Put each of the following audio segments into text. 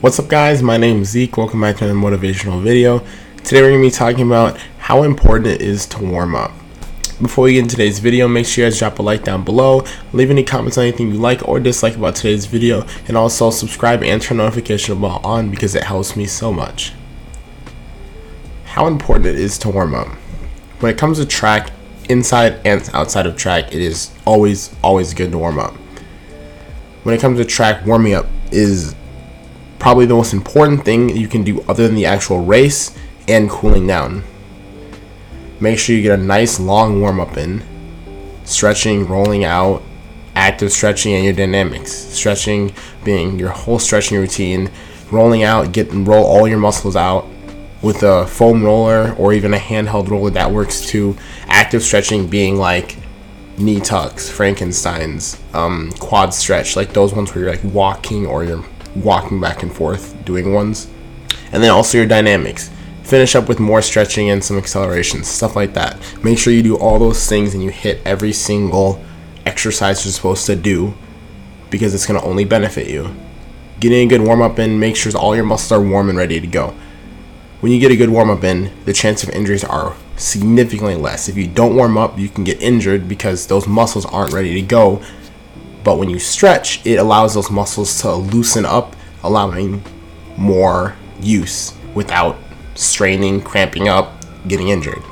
What's up guys, my name is Zeke, welcome back to another motivational video. Today we're going to be talking about how important it is to warm up. Before we get into today's video, make sure you guys drop a like down below, leave any comments on anything you like or dislike about today's video, and also subscribe and turn notification bell on because it helps me so much. How important it is to warm up. When it comes to track, inside and outside of track, it is always, always good to warm up. When it comes to track, warming up is probably the most important thing you can do other than the actual race and cooling down. Make sure you get a nice long warm up in, stretching, rolling out, active stretching, and your dynamics. Stretching being your whole stretching routine, rolling out, get roll all your muscles out with a foam roller or even a handheld roller that works too. Active stretching being like knee tucks, Frankenstein's, um, quad stretch, like those ones where you're like walking or you're walking back and forth doing ones. And then also your dynamics. Finish up with more stretching and some acceleration, stuff like that. Make sure you do all those things and you hit every single exercise you're supposed to do because it's going to only benefit you. Getting a good warm up in, make sure all your muscles are warm and ready to go. When you get a good warm up in, the chance of injuries are significantly less. If you don't warm up, you can get injured because those muscles aren't ready to go but when you stretch, it allows those muscles to loosen up, allowing more use without straining, cramping up, getting injured.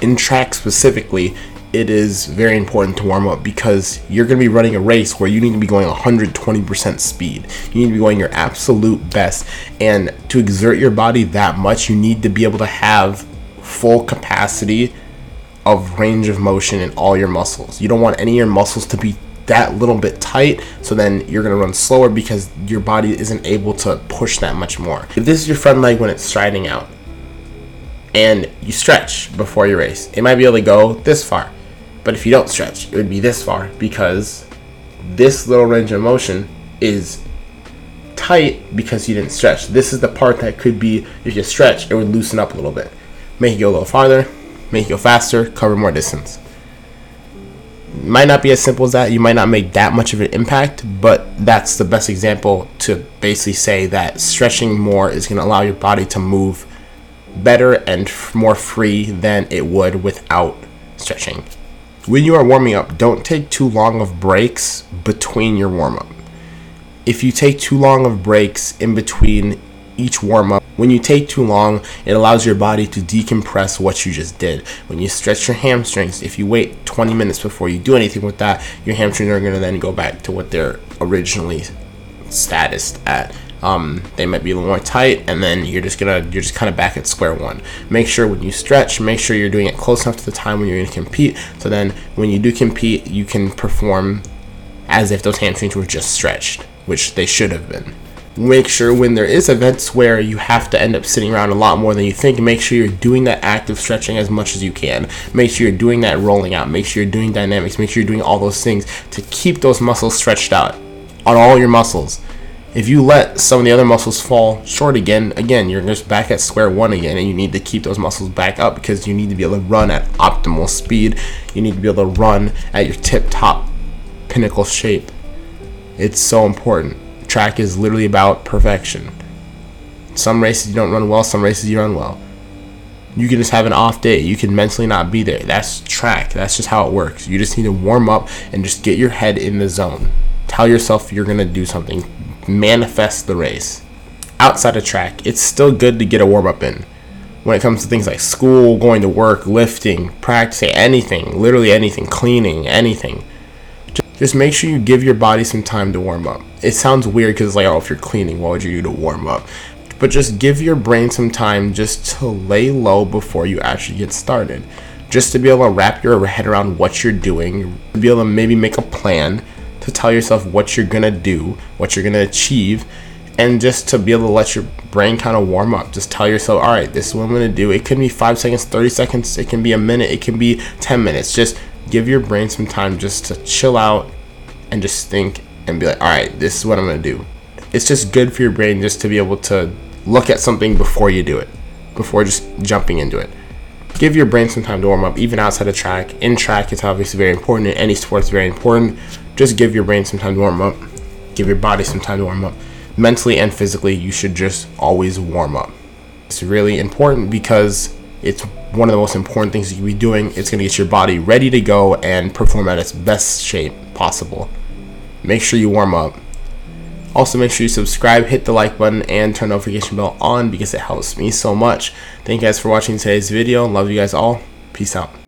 In track specifically, it is very important to warm up because you're going to be running a race where you need to be going 120% speed. You need to be going your absolute best. And to exert your body that much, you need to be able to have full capacity of range of motion in all your muscles. You don't want any of your muscles to be that little bit tight so then you're going to run slower because your body isn't able to push that much more. If this is your front leg when it's striding out and you stretch before your race it might be able to go this far. But if you don't stretch it would be this far because this little range of motion is tight because you didn't stretch. This is the part that could be if you stretch it would loosen up a little bit. Make you go a little farther make you go faster cover more distance might not be as simple as that. You might not make that much of an impact, but that's the best example to basically say that stretching more is going to allow your body to move better and more free than it would without stretching. When you are warming up, don't take too long of breaks between your warm up. If you take too long of breaks in between each warm up. When you take too long, it allows your body to decompress what you just did. When you stretch your hamstrings, if you wait 20 minutes before you do anything with that, your hamstrings are going to then go back to what they're originally status at. Um, they might be a little more tight, and then you're just gonna you're just kind of back at square one. Make sure when you stretch, make sure you're doing it close enough to the time when you're to compete. So then, when you do compete, you can perform as if those hamstrings were just stretched, which they should have been make sure when there is events where you have to end up sitting around a lot more than you think make sure you're doing that active stretching as much as you can. Make sure you're doing that rolling out. Make sure you're doing dynamics. Make sure you're doing all those things to keep those muscles stretched out on all your muscles. If you let some of the other muscles fall short again again you're just back at square one again and you need to keep those muscles back up because you need to be able to run at optimal speed. You need to be able to run at your tip top pinnacle shape. It's so important track is literally about perfection. Some races you don't run well, some races you run well. You can just have an off day. You can mentally not be there. That's track. That's just how it works. You just need to warm up and just get your head in the zone. Tell yourself you're going to do something. Manifest the race. Outside of track, it's still good to get a warm up in. When it comes to things like school, going to work, lifting, practicing, anything, literally anything, cleaning, anything just make sure you give your body some time to warm up. It sounds weird because, it's like, oh, if you're cleaning, what would you do to warm up? But just give your brain some time just to lay low before you actually get started. Just to be able to wrap your head around what you're doing, to be able to maybe make a plan, to tell yourself what you're gonna do, what you're gonna achieve, and just to be able to let your brain kind of warm up. Just tell yourself, all right, this is what I'm gonna do. It can be five seconds, 30 seconds, it can be a minute, it can be 10 minutes. Just give your brain some time just to chill out and just think and be like, all right, this is what I'm gonna do. It's just good for your brain just to be able to look at something before you do it, before just jumping into it. Give your brain some time to warm up, even outside of track. In track, it's obviously very important. In any sport, it's very important. Just give your brain some time to warm up. Give your body some time to warm up. mentally and physically, you should just always warm up. It's really important because it's one of the most important things you can be doing. It's going to get your body ready to go and perform at its best shape possible. Make sure you warm up. Also, make sure you subscribe, hit the like button, and turn notification bell on because it helps me so much. Thank you guys for watching today's video. Love you guys all. Peace out.